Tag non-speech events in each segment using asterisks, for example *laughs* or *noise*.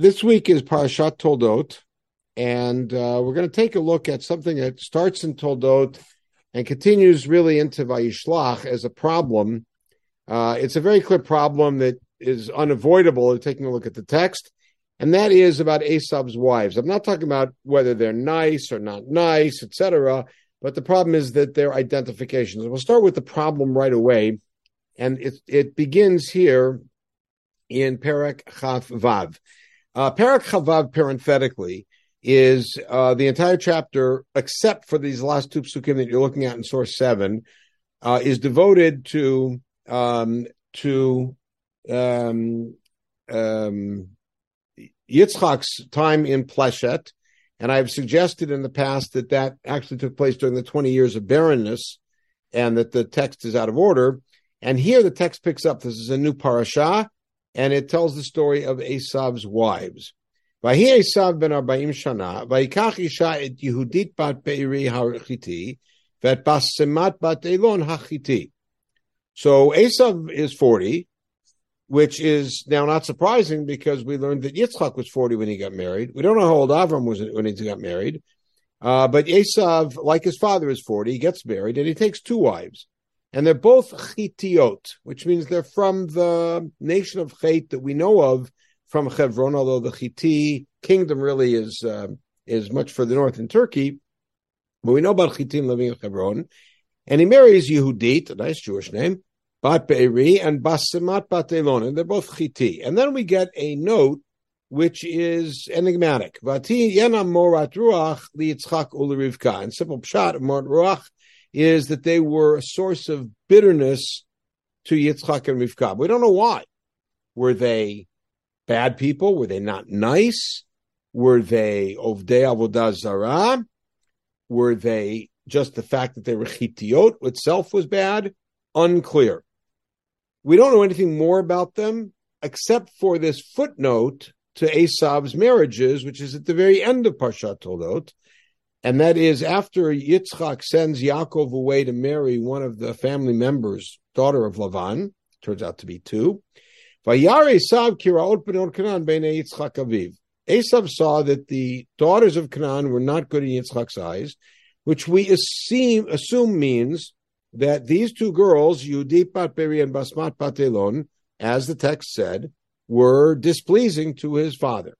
This week is Parashat Toldot, and uh, we're going to take a look at something that starts in Toldot and continues really into Vayishlach as a problem. Uh, it's a very clear problem that is unavoidable taking a look at the text, and that is about Esav's wives. I'm not talking about whether they're nice or not nice, etc., but the problem is that they're identifications. We'll start with the problem right away, and it, it begins here in Perek Chaf Vav. Uh, Chaf Vav, parenthetically, is uh, the entire chapter, except for these last two psukim that you're looking at in source seven, uh, is devoted to um, to um, um, Yitzchak's time in Pleshet, and I've suggested in the past that that actually took place during the 20 years of barrenness, and that the text is out of order. And here the text picks up. This is a new parasha, and it tells the story of Esav's wives. Vahi Esav ben Arbaim Shana, Vayikach Isha et Yehudit bat Be'iri HaChiti, Vet Basemat bat Elon HaChiti. So Esav is 40, which is now not surprising because we learned that Yitzchak was 40 when he got married. We don't know how old Avram was when he got married. Uh, but Esav, like his father, is 40. He gets married and he takes two wives and they're both Chitiot, which means they're from the nation of Chet that we know of from Hebron, although the Chiti kingdom really is uh, is much further north in Turkey. But we know about Chitim living in Hebron. And he marries Yehudit, a nice Jewish name, Bat Be'eri, and Basimat Bat Elon, and they're both Chiti. And then we get a note which is enigmatic. Vati Yena Morat Ruach li Yitzchak Rivka. In simple pshat, Morat Ruach is that they were a source of bitterness to Yitzchak and Rivka. We don't know why. Were they bad people? Were they not nice? Were they Ovdei Avodah Zarah? Were they just the fact that they were Chitiot itself was bad? Unclear. We don't know anything more about them except for this footnote to Esav's marriages, which is at the very end of Parshat Toldot, and that is after Yitzchak sends Yaakov away to marry one of the family members, daughter of Lavan, turns out to be two. Esav saw that the daughters of Canaan were not good in Yitzchak's eyes, which we assume, assume means that these two girls, Yudit Bat Beri and Basmat Batelon, as the text said, were displeasing to his father.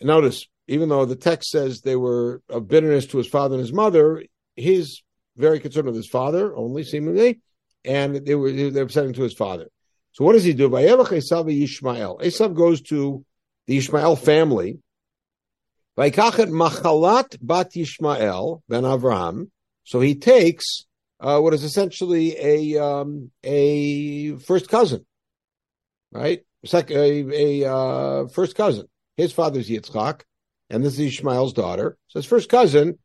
Notice, even though the text says they were of bitterness to his father and his mother, he's very concerned with his father only, seemingly, and they were they were upsetting to his father. So what does he do? Yishmael. Esav goes to the Ishmael family. Vaikachet machalat bat Yishmael ben Avraham. So he takes uh, what is essentially a um, a first cousin, right? A, a uh, first cousin. His father's Yitzchak and this is Ishmael's daughter. So his first cousin,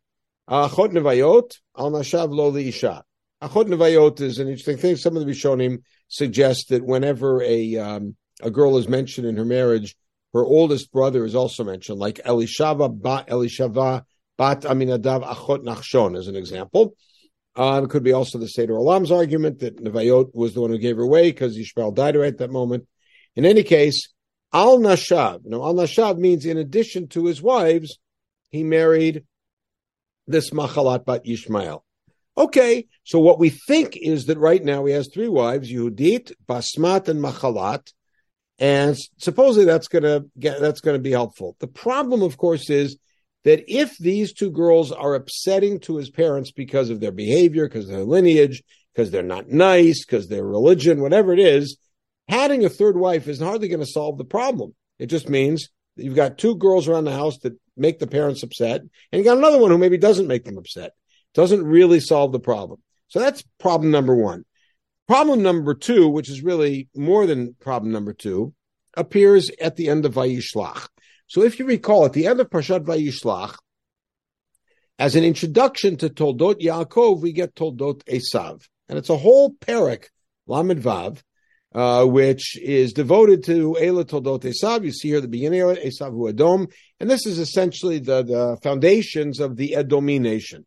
Achot Nevayot, Al Nashav Lo Isha. Achot Nevayot is an interesting thing. Some of the Rishonim suggest that whenever a um, a girl is mentioned in her marriage, her oldest brother is also mentioned, like Elishava Bat Elishava Bat Aminadav Achot Nachshon, as an example. Um, it could be also the Seder Olam's argument that Nevayot was the one who gave her away because Ishmael died right at that moment. In any case, Al Nashav. Now, Al Nashav means in addition to his wives, he married this Machalat Bat Yishmael. Okay, so what we think is that right now he has three wives: Yehudit, Basmat, and Machalat, and supposedly that's gonna get that's gonna be helpful. The problem, of course, is that if these two girls are upsetting to his parents because of their behavior, because of their lineage, because they're not nice, because their religion, whatever it is, Having a third wife is hardly going to solve the problem. It just means that you've got two girls around the house that make the parents upset, and you got another one who maybe doesn't make them upset. Doesn't really solve the problem. So that's problem number one. Problem number two, which is really more than problem number two, appears at the end of Vayishlach. So if you recall, at the end of Parshat Vayishlach, as an introduction to Toldot Yaakov, we get Toldot Esav. And it's a whole parak, Lamed Vav, uh, which is devoted to Ela Toldot Esav. You see here the beginning of it, Esav Hu and this is essentially the, the foundations of the Edomi nation.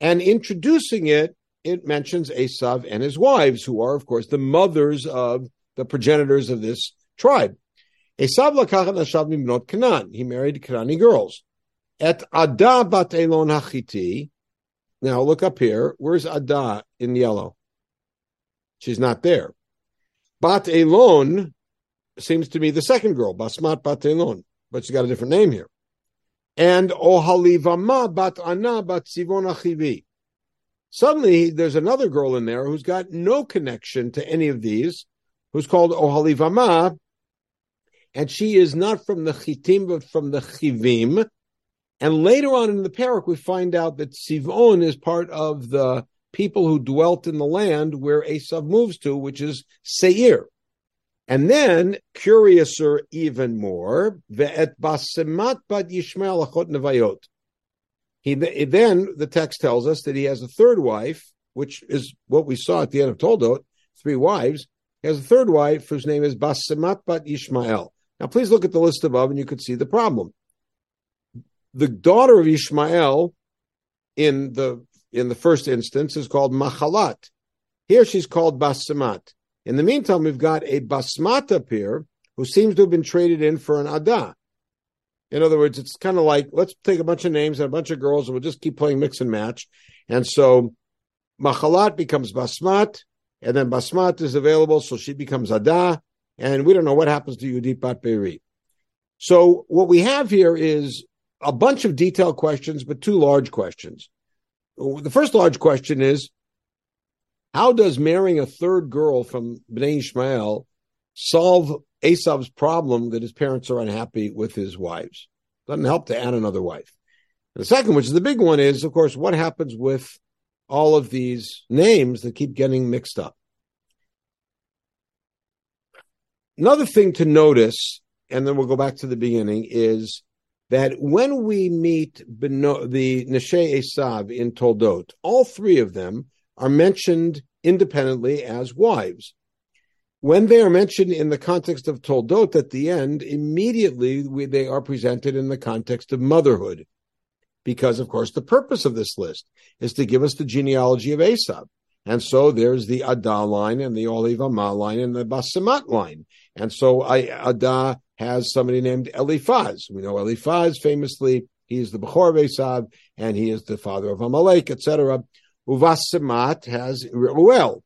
And introducing it, it mentions Esav and his wives, who are, of course, the mothers of the progenitors of this tribe. Esav lakachat nashav mimnot Canaan. He married Canaanite girls. Et Ada bat Elon hachiti. Now look up here. Where's Ada in yellow? She's not there. Bat Elon seems to be the second girl, Basmat Bat Elon, but she's got a different name here. And Ohalivama Bat Ana Bat Sivon Achivi. Suddenly, there's another girl in there who's got no connection to any of these, who's called Ohalivama, and she is not from the Chitim, but from the Chivim. And later on in the parak, we find out that Sivon is part of the people who dwelt in the land where Esav moves to, which is Seir. And then, curiouser even more, ve'et basemat bat Yishmael achot nevayot. He then the text tells us that he has a third wife, which is what we saw at the end of Toldot, three wives. He has a third wife whose name is Basemat bat Ishmael. Now, please look at the list above, and you could see the problem. The daughter of Ishmael in the in the first instance is called Machalat. Here she's called basmat. In the meantime, we've got a basmat up here who seems to have been traded in for an ada. In other words, it's kind of like let's take a bunch of names and a bunch of girls and we'll just keep playing mix and match. And so Machalat becomes basmat, and then basmat is available, so she becomes ada, and we don't know what happens to Yudit Bat Beiri. So what we have here is a bunch of detailed questions, but two large questions. The first large question is how does marrying a third girl from Bnei Ishmael solve Esav's problem that his parents are unhappy with his wives? Doesn't help to add another wife. And the second, which is the big one, is of course what happens with all of these names that keep getting mixed up. Another thing to notice, and then we'll go back to the beginning, is that when we meet Beno, the Neshe Esav in Toldot, all three of them are mentioned independently as wives. When they are mentioned in the context of Toldot at the end, immediately we, they are presented in the context of motherhood. Because, of course, the purpose of this list is to give us the genealogy of Esav. And so there's the Ada line and the Olivama line and the Basemat line. And so I, Ada has somebody named Eliphaz. We know Eliphaz famously, he is the Bechor of Esav and he is the father of Amalek, etc. Uvasemat has Reuel,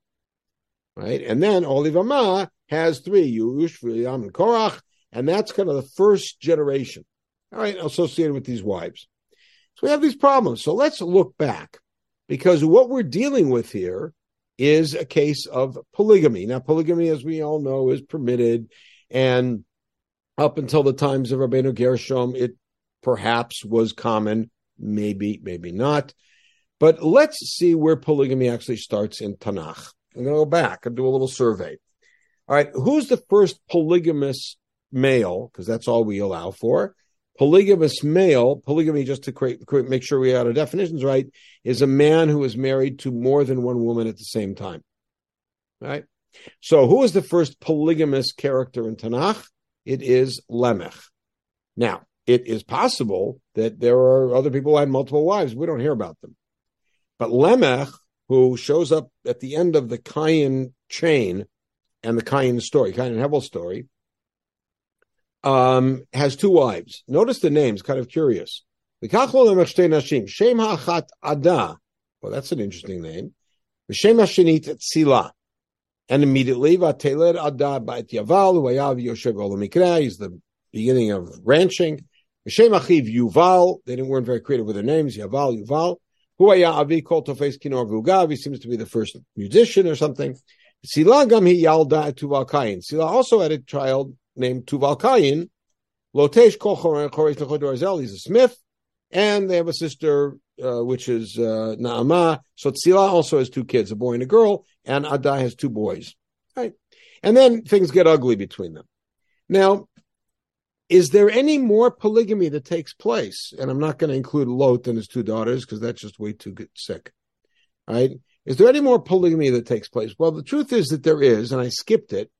right? And then Olivama has three, Yush, Yalam, and Korach, and that's kind of the first generation, all right, associated with these wives. So we have these problems. So let's look back because what we're dealing with here is a case of polygamy. Now, polygamy, as we all know, is permitted, and up until the times of Rabbeinu Gershom, it perhaps was common, maybe, maybe not. But let's see where polygamy actually starts in Tanakh. I'm going to go back and do a little survey. All right, who's the first polygamous male? Because that's all we allow for. Polygamous male, polygamy, just to create, create, make sure we have our definitions right, is a man who is married to more than one woman at the same time. Right? So, who is the first polygamous character in Tanakh? It is Lemech. Now, it is possible that there are other people who had multiple wives. We don't hear about them. But Lemech, who shows up at the end of the Cain chain and the Cain story, Cain and Hevel story, um, has two wives. Notice the names, kind of curious. Well, that's an interesting name. The Shem Hashinit Tzila. And immediately, Vateled Ada Ba'et Yaval, Vayav Yoshev Olamikra, he's the beginning of ranching. Shem Achiv Yuval, they didn't, weren't very creative with their names, Yaval, Yuval. Huaya Avi Kol Tofes Kinor Vugav. He seems to be the first musician or something. Sila Gam Hi Yalda Tuval Kayin. Sila also had a child named Tuval Kayin. Lotesh Kol Choresh He's a smith. And they have a sister, uh, which is uh, Naama. So Tzila also has two kids, a boy and a girl, and Adai has two boys. Right? And then things get ugly between them. Now, is there any more polygamy that takes place? And I'm not going to include Lot and his two daughters because that's just way too good, sick. Right? Is there any more polygamy that takes place? Well, the truth is that there is, and I skipped it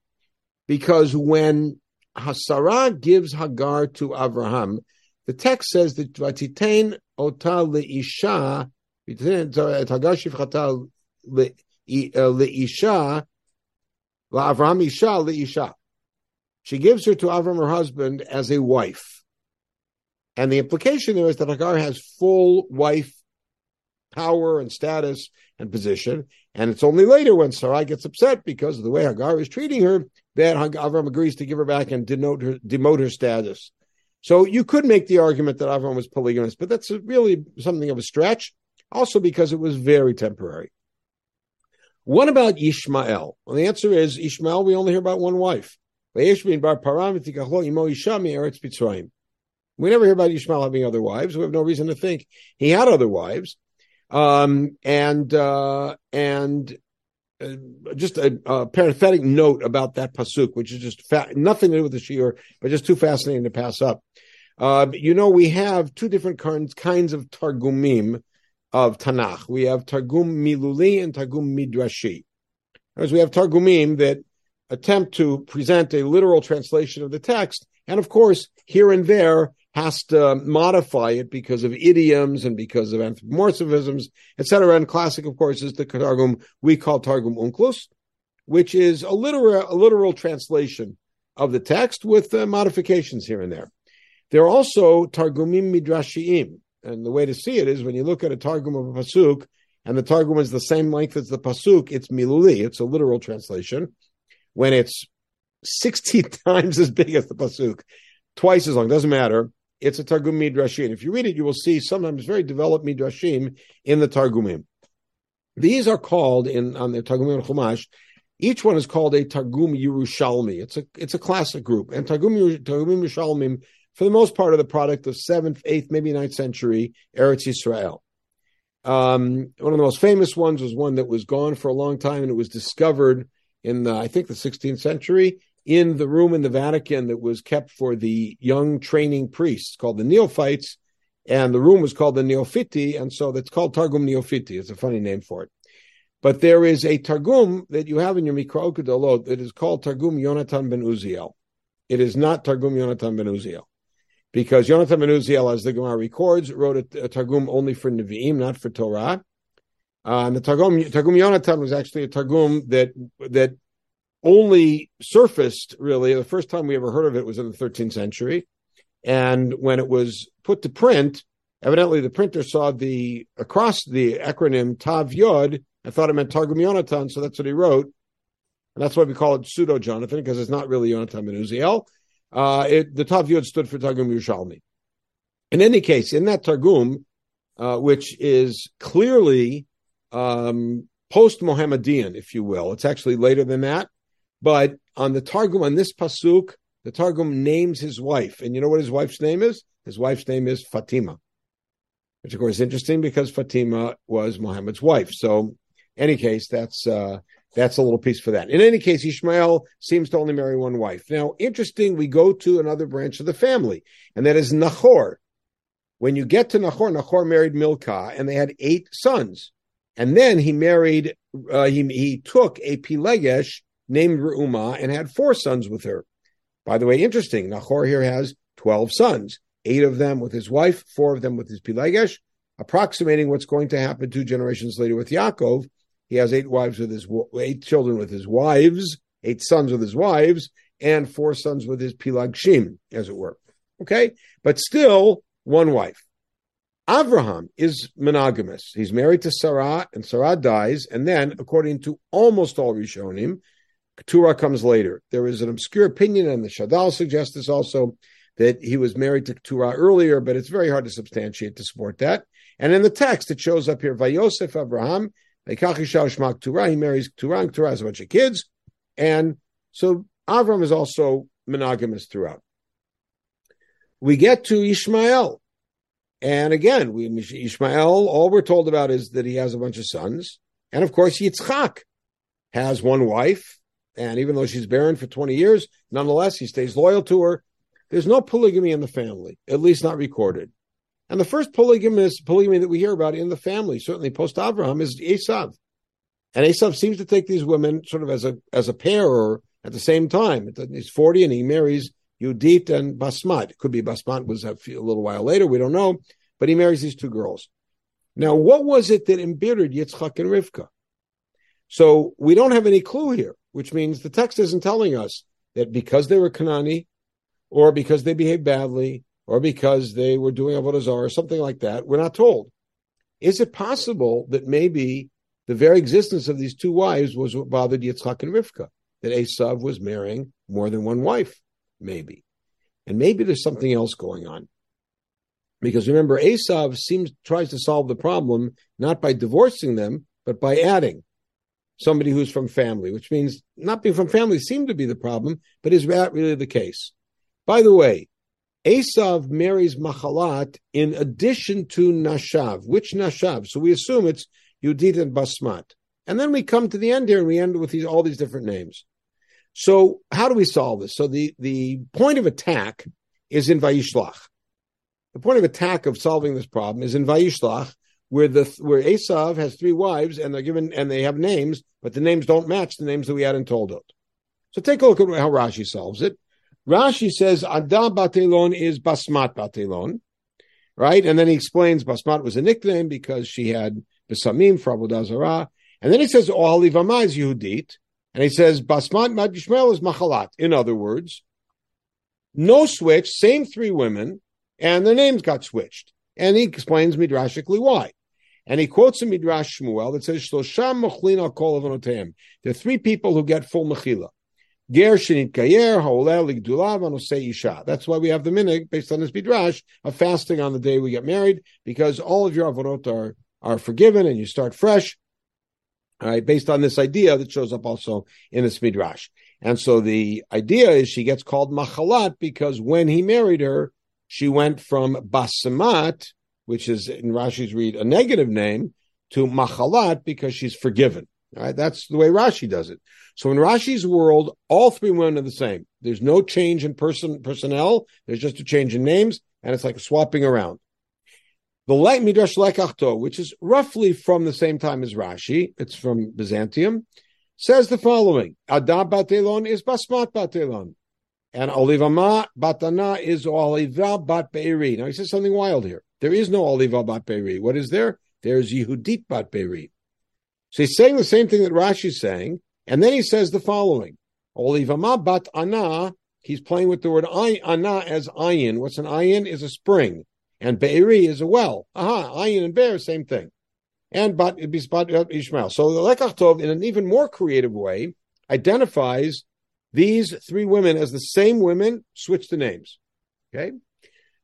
because when Hasara gives Hagar to Abraham, the text says that Vatitain ota leisha, Hagar shivchata leisha, Avraham isha leisha. She gives her to Avram, her husband, as a wife. And the implication there is that Hagar has full wife power and status and position. And it's only later when Sarai gets upset because of the way Hagar is treating her that Avram agrees to give her back and denote her, demote her status. So you could make the argument that Avram was polygamous, but that's really something of a stretch. Also because it was very temporary. What about Ishmael? Well, the answer is Ishmael, we only hear about one wife. We never hear about Ishmael having other wives. We have no reason to think he had other wives. Um, and uh, and uh, just a, a, parenthetic note about that pasuk, which is just fa- nothing to do with the shiur, but just too fascinating to pass up. Uh, you know, we have two different kinds kinds of targumim of Tanakh. We have Targum Miluli and Targum Midrashi. As we have Targumim that attempt to present a literal translation of the text, and of course, here and there has to modify it because of idioms and because of anthropomorphisms, etc. And classic, of course, is the Targum we call Targum Onkelos, which is a literal, a literal translation of the text with uh, modifications here and there. There are also Targumim Midrashim, and the way to see it is when you look at a Targum of a Pasuk, and the Targum is the same length as the Pasuk, it's Miluli, it's a literal translation. When it's 60 *laughs* times as big as the Pasuk, twice as long, doesn't matter. It's a Targum Midrashim. If you read it, you will see sometimes very developed Midrashim in the Targumim. These are called in on the Targumim Chumash. Each one is called a Targum Yerushalmi. It's a it's a classic group, and Targum Targumim Yerushalmim for the most part, are the product of seventh, eighth, maybe ninth century Eretz Yisrael. Um, one of the most famous ones was one that was gone for a long time, and it was discovered in the, I think the 16th century in the room in the Vatican that was kept for the young training priests called the neophytes, and the room was called the Neophiti, and so that's called Targum Neophiti. It's a funny name for it. But there is a Targum that you have in your Mikraot Gedolot that is called Targum Yonatan ben Uziel. It is not Targum Yonatan ben Uziel because Yonatan ben Uziel, as the Gemara records, wrote a, a Targum only for Nevi'im, not for Torah. Uh, and the Targum, Targum Yonatan was actually a Targum that that only surfaced really. The first time we ever heard of it was in the 13th century, and when it was put to print, evidently the printer saw the across the acronym Tav Yod and thought it meant Targum Yonatan, so that's what he wrote, and that's why we call it pseudo Jonathan because it's not really Yonatan ben Uziel. Uh, it, the Tav Yud stood for Targum Yerushalmi. In any case, in that Targum, uh, which is clearly um, post Mohammedan, if you will, it's actually later than that. But on the Targum, on this pasuk, the Targum names his wife, and you know what his wife's name is? His wife's name is Fatima, which of course is interesting because Fatima was Muhammad's wife. So, in any case, that's uh, that's a little piece for that. In any case, Ishmael seems to only marry one wife. Now, interesting, we go to another branch of the family, and that is Nahor. When you get to Nahor, Nahor married Milcah, and they had eight sons. And then he married, uh, he, he took a Pilegesh named Reumah and had four sons with her. By the way, interesting, Nahor here has 12 sons, eight of them with his wife, four of them with his Pilegesh, approximating what's going to happen two generations later with Yaakov, he has eight wives with his eight children with his wives, eight sons with his wives, and four sons with his pilagshim, as it were. Okay, but still one wife. Avraham is monogamous. He's married to Sarah, and Sarah dies, and then, according to almost all Rishonim, Keturah comes later. There is an obscure opinion, and the Shadal suggests this also, that he was married to Keturah earlier, but it's very hard to substantiate to support that. And in the text, it shows up here, Vayosef Abraham he marries Keturah, and Keturah has a bunch of kids. And so Avram is also monogamous throughout. We get to Ishmael. And again, we, Ishmael, all we're told about is that he has a bunch of sons. And of course, Yitzchak has one wife. And even though she's barren for 20 years, nonetheless, he stays loyal to her. There's no polygamy in the family, at least not recorded. And the first polygamous polygamy that we hear about in the family, certainly post Abraham, is Esav. And Esav seems to take these women sort of as a as a pair or at the same time. He's 40 and he marries Yudit and Basmat. It could be Basmat was a, few, a little while later, we don't know. But he marries these two girls. Now, what was it that embittered Yitzchak and Rivka? So we don't have any clue here, which means the text isn't telling us that because they were Kanani, or because they behaved badly, or because they were doing avodah zarah, or something like that. We're not told. Is it possible that maybe the very existence of these two wives was what bothered Yitzchak and Rivka? That Esav was marrying more than one wife, maybe, and maybe there's something else going on. Because remember, Esav seems tries to solve the problem not by divorcing them, but by adding somebody who's from family, which means not being from family seemed to be the problem, but is that really the case? By the way, Esav marries Machalat in addition to Nashav. Which Nashav? So we assume it's Yudit and Basmat. And then we come to the end here and we end with these, all these different names. So how do we solve this? So the, the point of attack is in Vayishlach. The point of attack of solving this problem is in Vayishlach, where the where Esav has three wives and they're given and they have names, but the names don't match the names that we had in Toldot. So take a look at how Rashi solves it. Rashi says Adam Batelon is Basmat Batelon, right? And then he explains Basmat was a nickname because she had Besamim for Avodah Zarah. And then he says Ohalivama is Yehudit. And he says Basmat Mad is Machalat. In other words, no switch, same three women, and their names got switched. And he explains midrashically why. And he quotes a midrash Shmuel that says, "Shlosham mochlin al kol avonoteim." There are three people who get full mechila. Ger shenit kayer haolel ligdulav anosei isha. That's why we have the minhag based on this midrash of fasting on the day we get married, because all of your avorot are are forgiven and you start fresh. All right, based on this idea that shows up also in this midrash. And so the idea is she gets called machalat because when he married her, she went from Basamat, which is in Rashi's read a negative name, to Machalat because she's forgiven. Right, that's the way Rashi does it. So in Rashi's world, all three women are the same. There's no change in person personnel. There's just a change in names, and it's like swapping around. The Light Midrash Lekach Tov, which is roughly from the same time as Rashi, it's from Byzantium, says the following: Adam Batelon is Basmat Batelon. And Olivama Batana is Oliva Bat Beiri. Now he says something wild here. There is no Oliva Bat Beiri. What is there? There's Yehudit Bat Beiri. So he's saying the same thing that Rashi's saying, and then he says the following: Olivama Bat Ana. He's playing with the word Ana as ayin. What's an ayin? Is a spring, and Beiri is a well. Aha, ayin and bear, same thing. And Bat Ishmael. So the Lekach in an even more creative way, identifies these three women as the same women, switch the names. Okay.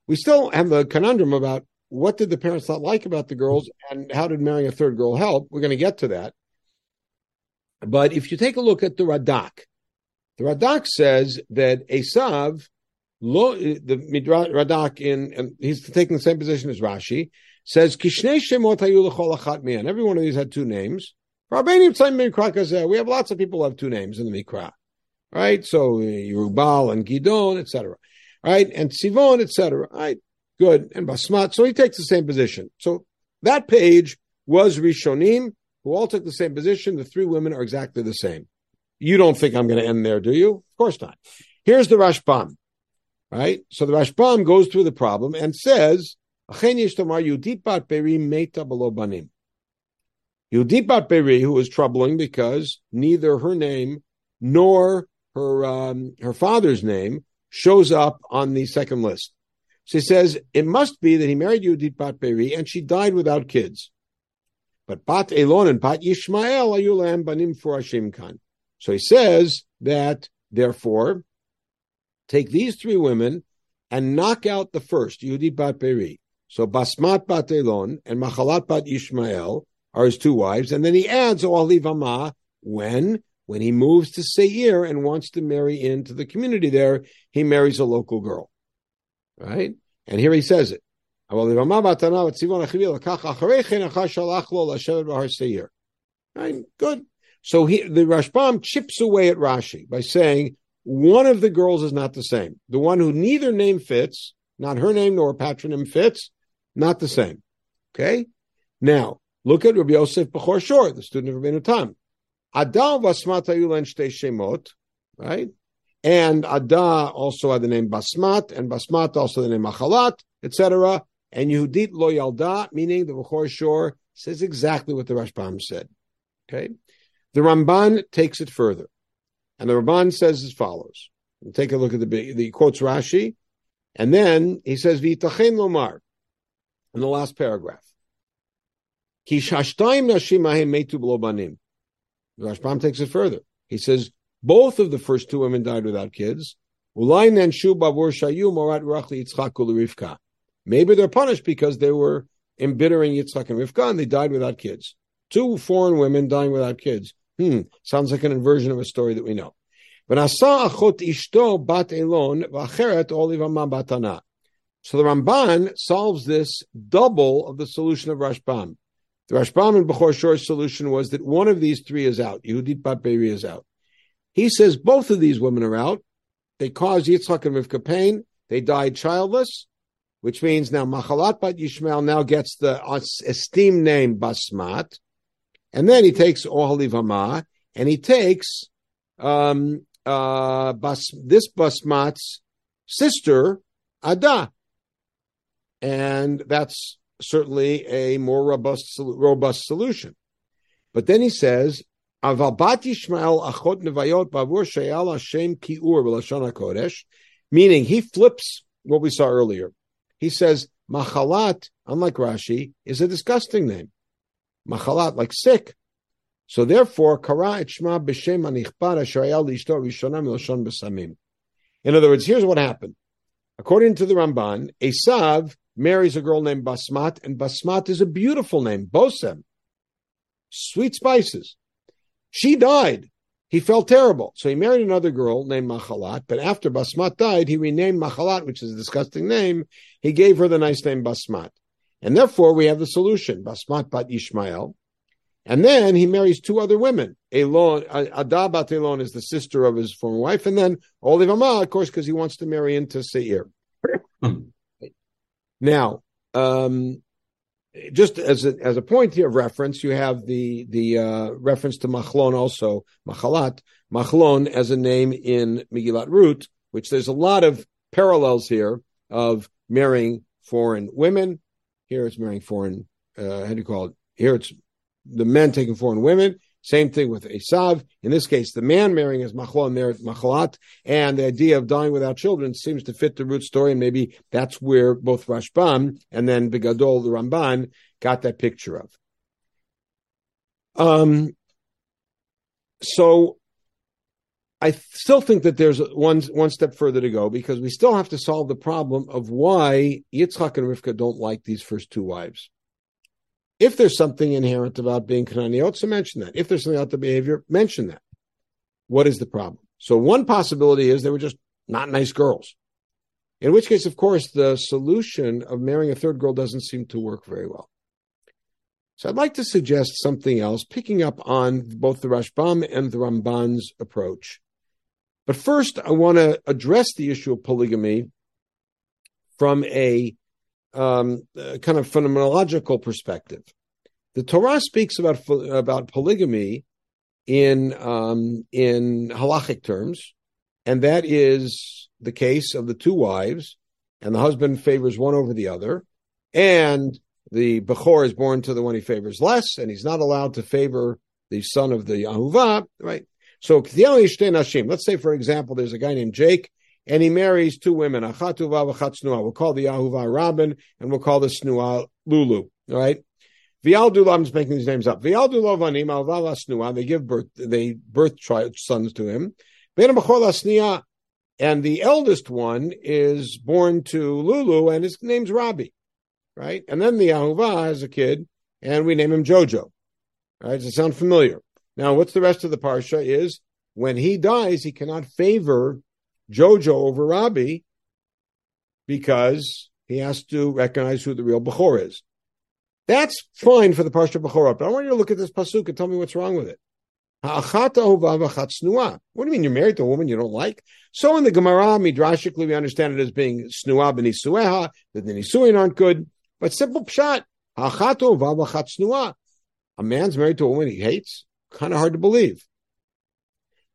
We still have the conundrum about what did the parents not like about the girls and how did marrying a third girl help? We're going to get to that. But if you take a look at the Radak, the Radak says that Esav, lo, the Midrash Radak in, and he's taking the same position as Rashi, says, Kishnei Shemot man. Every one of these had two names. We have lots of people who have two names in the Mikra right? So Yerubal and Gidon, etc. Right? And Sivon, etc. Right? Good. And Basmat. So he takes the same position. So that page was Rishonim, who all took the same position. The three women are exactly the same. You don't think I'm going to end there, do you? Of course not. Here's the Rashbam. Right? So the Rashbam goes through the problem and says, Yudipat Beri meta banim. Yudit bat Beri, who was troubling because neither her name nor her um, her father's name shows up on the second list. She says it must be that he married Yudit Bat Beri and she died without kids. But Bat Elon and Bat Yishmael ayulam banim for Hashem Khan. So he says that therefore take these three women and knock out the first Yudit Bat Beri. So Basmat Bat Elon and Machalat Bat Yishmael are his two wives, and then he adds Oalivama when when he moves to Seir and wants to marry into the community there, he marries a local girl. Right? And here he says it. Right? Good. So he, the Rashbam chips away at Rashi by saying one of the girls is not the same. The one who neither name fits, not her name nor patronym fits, not the same. Okay? Now, look at Rabbi Yosef Bechor Shor, the student of Rabbeinu Tam. Ada Basmat Ayulan Shtei Shemot, right? And Ada also had the name Basmat, and Basmat also the name Machalat, etc. And Yehudit Lo Yalda, meaning the Bechor Shor, says exactly what the Rashbam said. Okay? The Ramban takes it further. And the Ramban says as follows. We'll Take a look at the the quotes Rashi, and then he says v'itachen lomar in the last paragraph. Ki shashtayim nashim ahem metu banim. Rashbam takes it further. He says both of the first two women died without kids. Maybe they're punished because they were embittering Yitzchak and Rivka and they died without kids. Two foreign women dying without kids. Hmm, sounds like an inversion of a story that we know. So the Ramban solves this double of the solution of Rashbam. The Rashbam and Bechor Shor's solution was that one of these three is out. Yehudit Bat Beiri is out. He says both of these women are out. They caused Yitzchak and Rivka pain. They died childless, which means now Machalat Bat Yishmael now gets the esteemed name Basmat. And then he takes Ohalivama and he takes um, uh, Bas, this Basmat's sister, Ada. And that's certainly a more robust, robust solution. But then he says, achot nevayot bavur Hashem kiur b'lashon HaKodesh, meaning he flips what we saw earlier. He says, Machalat, unlike Rashi, is a disgusting name. Machalat, like sick. So therefore, et shma b'shem b'samim. In other words, here's what happened. According to the Ramban, Esav marries a girl named Basmat, and Basmat is a beautiful name, Bosem. Sweet spices. She died. He felt terrible. So he married another girl named Machalat, but after Basmat died, he renamed Machalat, which is a disgusting name. He gave her the nice name Basmat. And therefore, we have the solution Basmat bat Ishmael. And then he marries two other women. Elon, Ada bat Elon is the sister of his former wife. And then Olivama, of course, because he wants to marry into Seir. *laughs* now, um, just as a, as a point here of reference, you have the the uh, reference to Machlon also Machalat Machlon as a name in Megillat Rut, which there's a lot of parallels here of marrying foreign women. Here it's marrying foreign. Uh, how do you call it? Here it's the men taking foreign women. Same thing with Esav. In this case, the man marrying his machlon married machalat, and the idea of dying without children seems to fit the Rut story, and maybe that's where both Rashbam and then Begadol, the Ramban, got that picture of. Um, so I still think that there's one one step further to go because we still have to solve the problem of why Yitzchak and Rivka don't like these first two wives. If there's something inherent about being Kananiot, so mention that. If there's something about the behavior, mention that. What is the problem? So one possibility is they were just not nice girls. In which case, of course, the solution of marrying a third girl doesn't seem to work very well. So I'd like to suggest something else, picking up on both the Rashbam and the Ramban's approach. But first, I want to address the issue of polygamy from a um, kind of phenomenological perspective. The Torah speaks about about polygamy in um, in halachic terms, and that is the case of the two wives, and the husband favors one over the other, and the bechor is born to the one he favors less, and he's not allowed to favor the son of the ahuva, right? So, let's say, for example, there's a guy named Jake, and he marries two women, Achatuva v'chat We'll call the Yahuva Rabin, and we'll call the Snua Lulu. All right. Vialdula, I'm just making these names up. Vialdula vanim alvala snua. They give birth. They birth sons to him. And the eldest one is born to Lulu, and his name's Robbie, right? And then the Ahuva has a kid, and we name him Jojo. Right? Does it sound familiar? Now, what's the rest of the parsha? Is when he dies, he cannot favor Jojo over Robbie because he has to recognize who the real Bechor is. That's fine for the Parsha Bechorot, but I want you to look at this pasuk and tell me what's wrong with it. What do you mean you're married to a woman you don't like? So in the Gemara, midrashically, we understand it as being snua b'nisueha, that the nisuin aren't good. But simple pshat, a man's married to a woman he hates. Kind of hard to believe.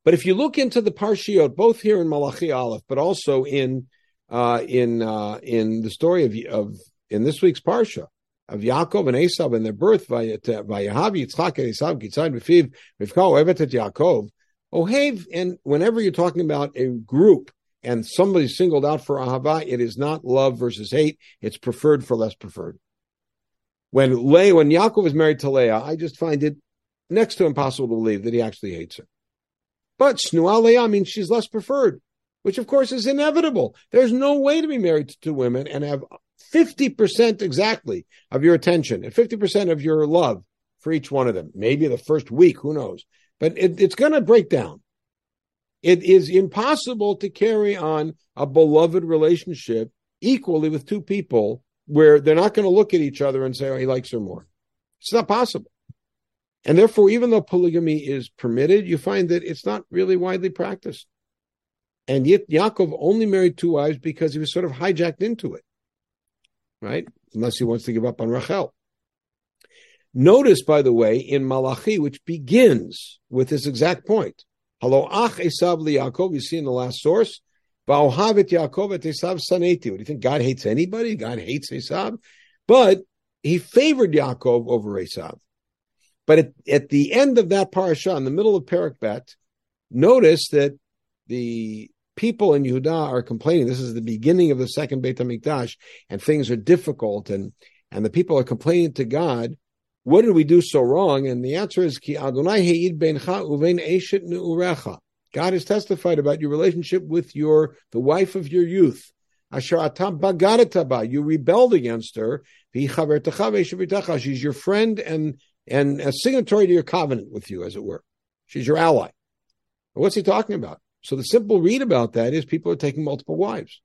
But if you look into the parshiot, both here in Malachi Aleph, but also in uh, in uh, in the story of of in this week's parsha of Yaakov and Esav and their birth, Vayahav Yitzchak and Esav Gitzad B'fiv Rivka Ohevet et Yaakov. Ohev, and whenever you're talking about a group and somebody's singled out for ahava, it is not love versus hate. It's preferred for less preferred. When Leah, when Yaakov is married to Leah, I just find it next to impossible to believe that he actually hates her. But Snua Leah means she's less preferred, which of course is inevitable. There's no way to be married to two women and have 50% exactly of your attention and 50% of your love for each one of them. Maybe the first week, who knows? But it, it's going to break down. It is impossible to carry on a beloved relationship equally with two people where they're not going to look at each other and say, oh, he likes her more. It's not possible. And therefore, even though polygamy is permitted, you find that it's not really widely practiced. And yet, Yaakov only married two wives because he was sort of hijacked into it, right? Unless he wants to give up on Rachel. Notice, by the way, in Malachi, which begins with this exact point. Hello, ach Esav Yaakov, you see in the last source, Va'ohavit Yaakov et Esav saneti. What do you think? God hates anybody? God hates Esav? But he favored Yaakov over Esav. But at, at, the end of that parasha, in the middle of Perak Bet, notice that the people in Yehuda are complaining. This is the beginning of the second Beit HaMikdash, and things are difficult, and, and the people are complaining to God. What did we do so wrong? And the answer is, Ki Adonai he'id uvein eshet ne'urecha. God has testified about your relationship with your the wife of your youth. You rebelled against her. She's your friend and and a signatory to your covenant with you, as it were. She's your ally. What's he talking about? So the simple read about that is people are taking multiple wives,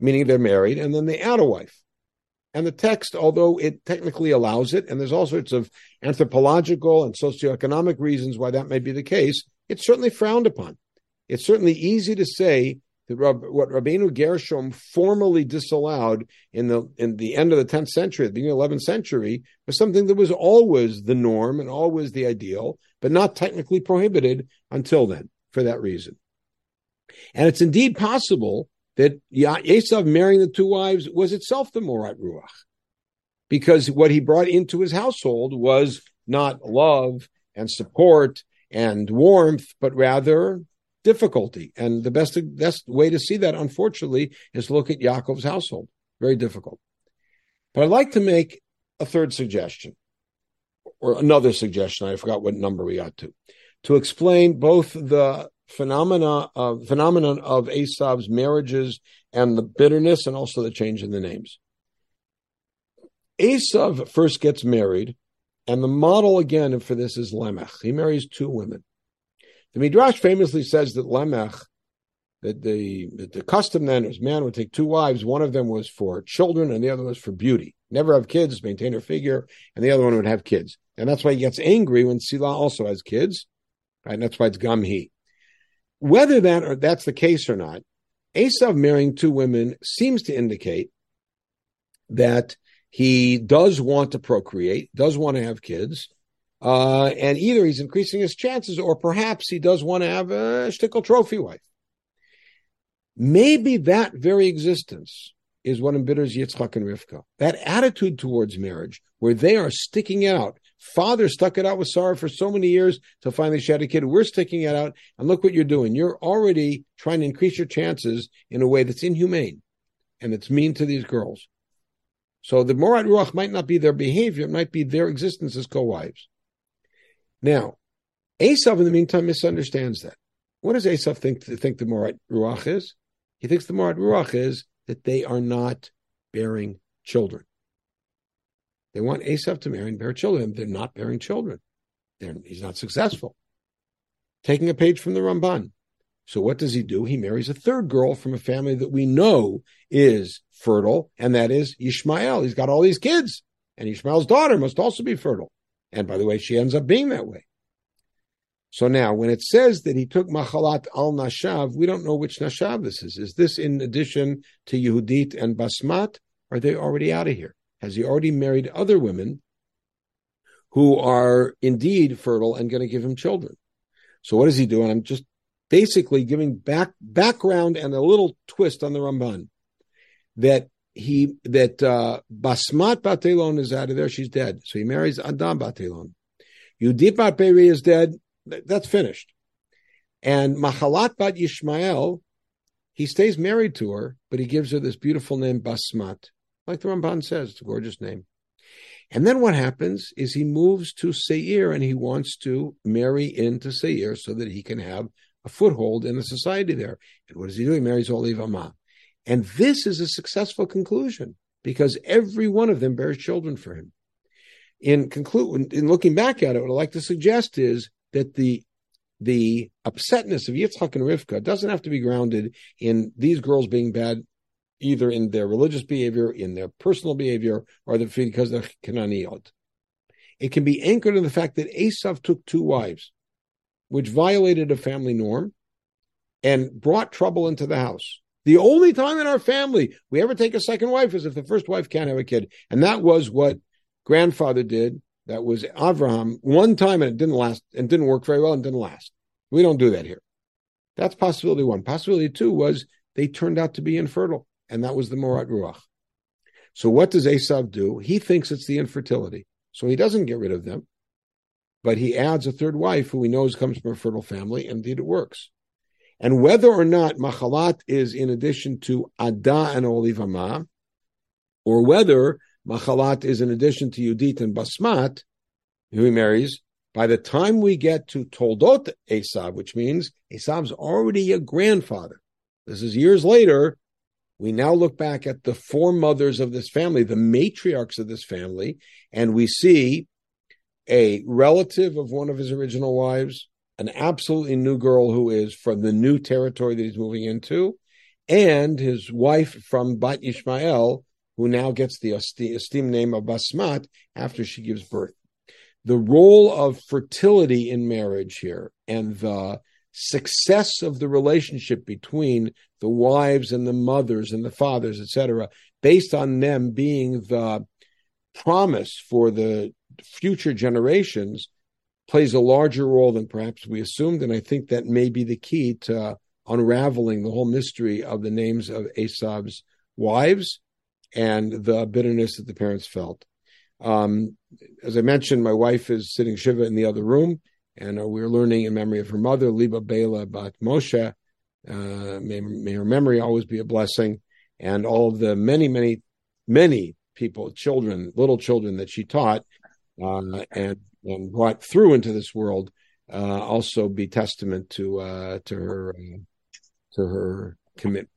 meaning they're married and then they add a wife. And the text, although it technically allows it, and there's all sorts of anthropological and socioeconomic reasons why that may be the case, it's certainly frowned upon. It's certainly easy to say what Rabbeinu Gershom formally disallowed in the in the end of the 10th century, the beginning of the 11th century, was something that was always the norm and always the ideal, but not technically prohibited until then for that reason. And it's indeed possible that Esav marrying the two wives was itself the Morat Ruach, because what he brought into his household was not love and support and warmth, but rather difficulty. And the best, best way to see that, unfortunately, is look at Yaakov's household. Very difficult. But I'd like to make a third suggestion, or another suggestion. I forgot what number we got to, to explain both the phenomena of phenomenon of Esav's marriages and the bitterness, and also the change in the names. Esav first gets married and the model again for this is Lemech. He marries two women. The Midrash famously says that Lemech, that the, that the custom then was man would take two wives. One of them was for children and the other was for beauty. Never have kids, maintain her figure, and the other one would have kids. And that's why he gets angry when Sila also has kids. Right? And that's why it's Gamhi. Whether that or that's the case or not, Esav marrying two women seems to indicate that he does want to procreate, does want to have kids, uh, and either he's increasing his chances, or perhaps he does want to have a shtickle trophy wife. Maybe that very existence is what embitters Yitzchak and Rivka. That attitude towards marriage, where they are sticking out. Father stuck it out with Sarah for so many years till finally she had a kid. We're sticking it out, and look what you're doing. You're already trying to increase your chances in a way that's inhumane and it's mean to these girls. So the Morat Ruach might not be their behavior, it might be their existence as co-wives. Now, Esav in the meantime misunderstands that. What does Esav think, think the Morat Ruach is? He thinks the Morat Ruach is that they are not bearing children. They want Esav to marry and bear children. They're not bearing children. They're, he's not successful. Taking a page from the Ramban. So what does he do? He marries a third girl from a family that we know is fertile, and that is Ishmael. He's got all these kids, and Ishmael's daughter must also be fertile. And by the way, she ends up being that way. So now, when it says that he took Machalat al Nashav, we don't know which Nashav this is. Is this in addition to Yehudit and Basmat? Are they already out of here? Has he already married other women who are indeed fertile and going to give him children? So what does he do? And I'm just basically giving back background and a little twist on the Ramban that he that uh, Basmat Batelon is out of there. She's dead. So he marries Adam Batelon. Yudit Bat Beiri is dead. That's finished. And Mahalat Bat Yishmael, he stays married to her, but he gives her this beautiful name, Basmat. Like the Ramban says, it's a gorgeous name. And then what happens is he moves to Seir and he wants to marry into Seir so that he can have a foothold in the society there. And what does he do? He marries Olivama. And this is a successful conclusion because every one of them bears children for him. In conclude, in looking back at it, what I'd like to suggest is that the the upsetness of Yitzchak and Rivka doesn't have to be grounded in these girls being bad either in their religious behavior, in their personal behavior, or the, because they're Kananiyot. It can be anchored in the fact that Esav took two wives, which violated a family norm and brought trouble into the house. The only time in our family we ever take a second wife is if the first wife can't have a kid. And that was what grandfather did. That was Abraham one time and it didn't last and didn't work very well and didn't last. We don't do that here. That's possibility one. Possibility two was they turned out to be infertile and that was the Morat Ruach. So what does Esav do? He thinks it's the infertility. So he doesn't get rid of them, but he adds a third wife who he knows comes from a fertile family, and indeed it works. And whether or not Machalat is in addition to Ada and Olivama, or whether Machalat is in addition to Yudit and Basmat, who he marries, by the time we get to Toldot Esav, which means Esav's already a grandfather. This is years later we now look back at the four mothers of this family, the matriarchs of this family, and we see a relative of one of his original wives, an absolutely new girl who is from the new territory that he's moving into, and his wife from Bat Ishmael, who now gets the esteemed name of Basmat after she gives birth. The role of fertility in marriage here and the success of the relationship between the wives and the mothers and the fathers, etc., based on them being the promise for the future generations, plays a larger role than perhaps we assumed. And I think that may be the key to unraveling the whole mystery of the names of Esav's wives and the bitterness that the parents felt. Um, as I mentioned, my wife is sitting Shiva in the other room and uh, we're learning in memory of her mother, Liba Bela Bat Moshe. Uh, may, may her memory always be a blessing, and all of the many, many, many people, children, little children that she taught uh, and and brought through into this world, uh, also be testament to uh, to her uh, to her commitment.